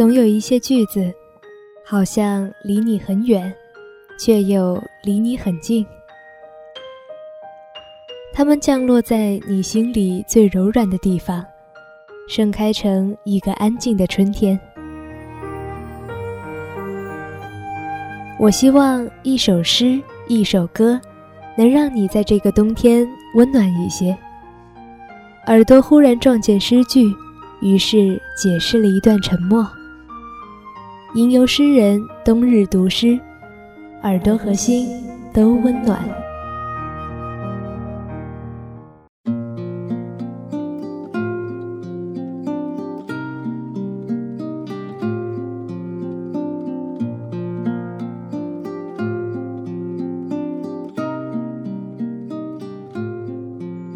总有一些句子，好像离你很远，却又离你很近。它们降落在你心里最柔软的地方，盛开成一个安静的春天。我希望一首诗，一首歌，能让你在这个冬天温暖一些。耳朵忽然撞见诗句，于是解释了一段沉默。吟游诗人冬日读诗，耳朵和心都温暖。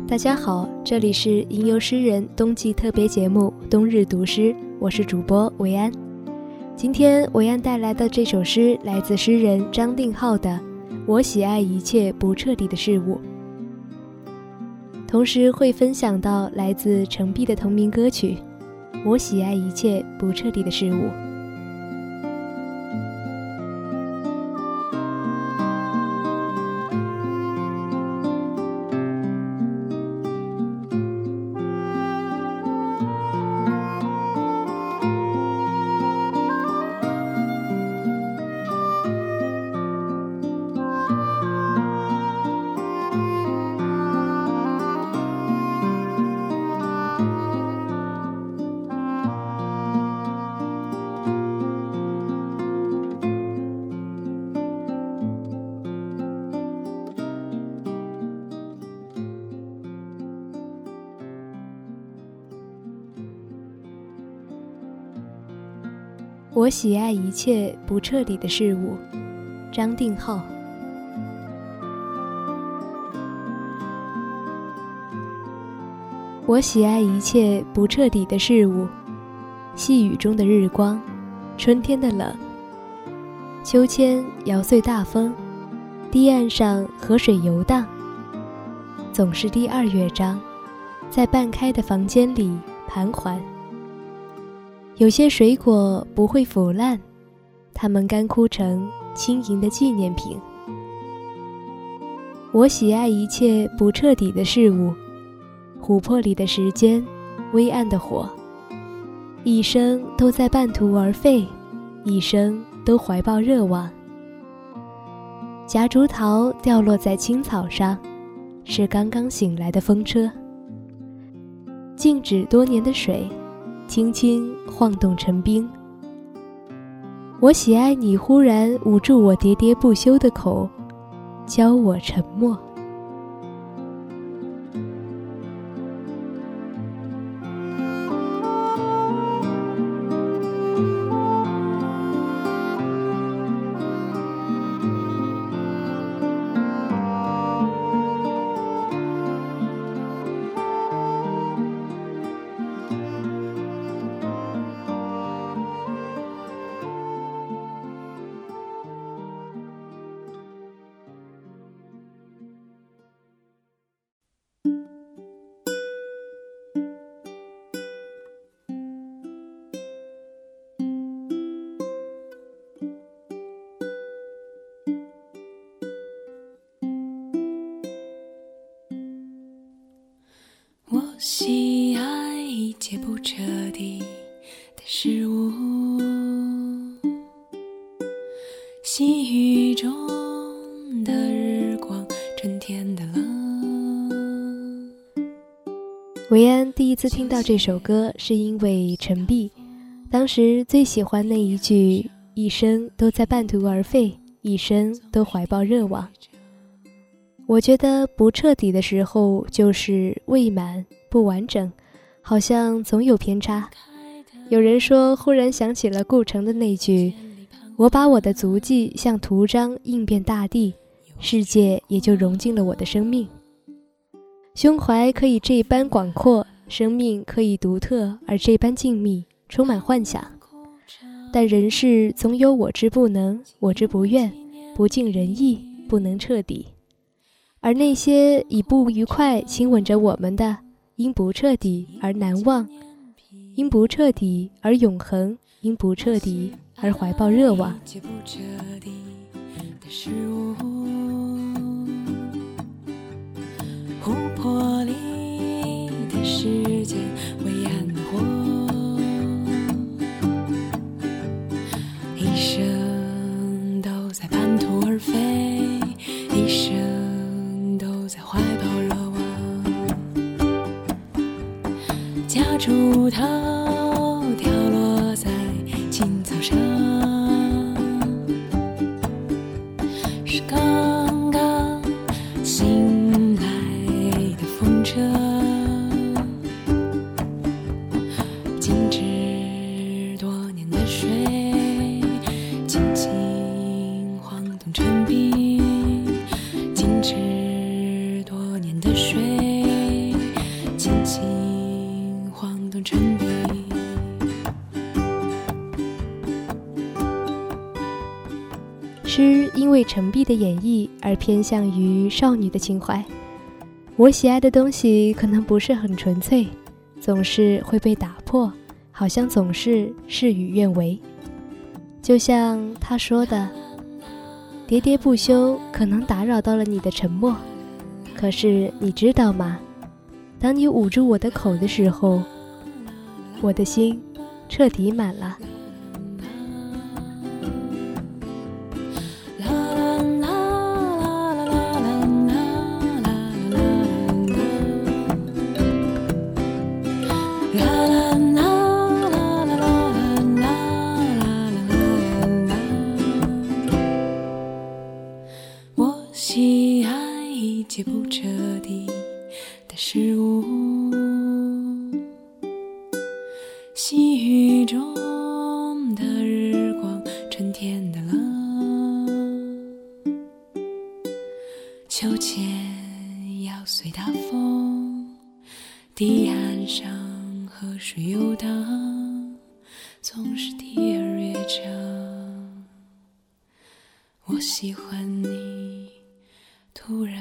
大家好，这里是吟游诗人冬季特别节目《冬日读诗》，我是主播维安。今天维安带来的这首诗来自诗人张定浩的《我喜爱一切不彻底的事物》，同时会分享到来自程璧的同名歌曲《我喜爱一切不彻底的事物》。我喜爱一切不彻底的事物，张定浩。我喜爱一切不彻底的事物，细雨中的日光，春天的冷，秋千摇碎大风，堤岸上河水游荡。总是第二乐章，在半开的房间里盘桓。有些水果不会腐烂，它们干枯成轻盈的纪念品。我喜爱一切不彻底的事物，琥珀里的时间，微暗的火，一生都在半途而废，一生都怀抱热望。夹竹桃掉落在青草上，是刚刚醒来的风车。静止多年的水。轻轻晃动成冰。我喜爱你忽然捂住我喋喋不休的口，教我沉默。喜爱一切不彻底的事物，细雨中的日光，春天的冷。维安第一次听到这首歌，是因为陈璧，当时最喜欢那一句“一生都在半途而废，一生都怀抱热望”。我觉得不彻底的时候，就是未满。不完整，好像总有偏差。有人说，忽然想起了顾城的那句：“我把我的足迹像图章印遍大地，世界也就融进了我的生命。”胸怀可以这般广阔，生命可以独特而这般静谧，充满幻想。但人世总有我之不能，我之不愿，不尽人意，不能彻底。而那些以不愉快亲吻着我们的。因不彻底而难忘，因不彻底而永恒，因不彻底而怀抱热望。湖泊夹住头掉落在青草上，是刚刚醒来的风车，静止多年的水，轻轻晃动成冰，静止多年的水，诗因为陈璧的演绎而偏向于少女的情怀。我喜爱的东西可能不是很纯粹，总是会被打破，好像总是事与愿违。就像他说的：“喋喋不休可能打扰到了你的沉默，可是你知道吗？当你捂住我的口的时候，我的心彻底满了。”喜爱一切不彻底的事物，细雨中的日光，春天的冷，秋千要随大风，堤岸上河水游荡，总是第二乐章。我喜欢你，突然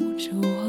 捂住我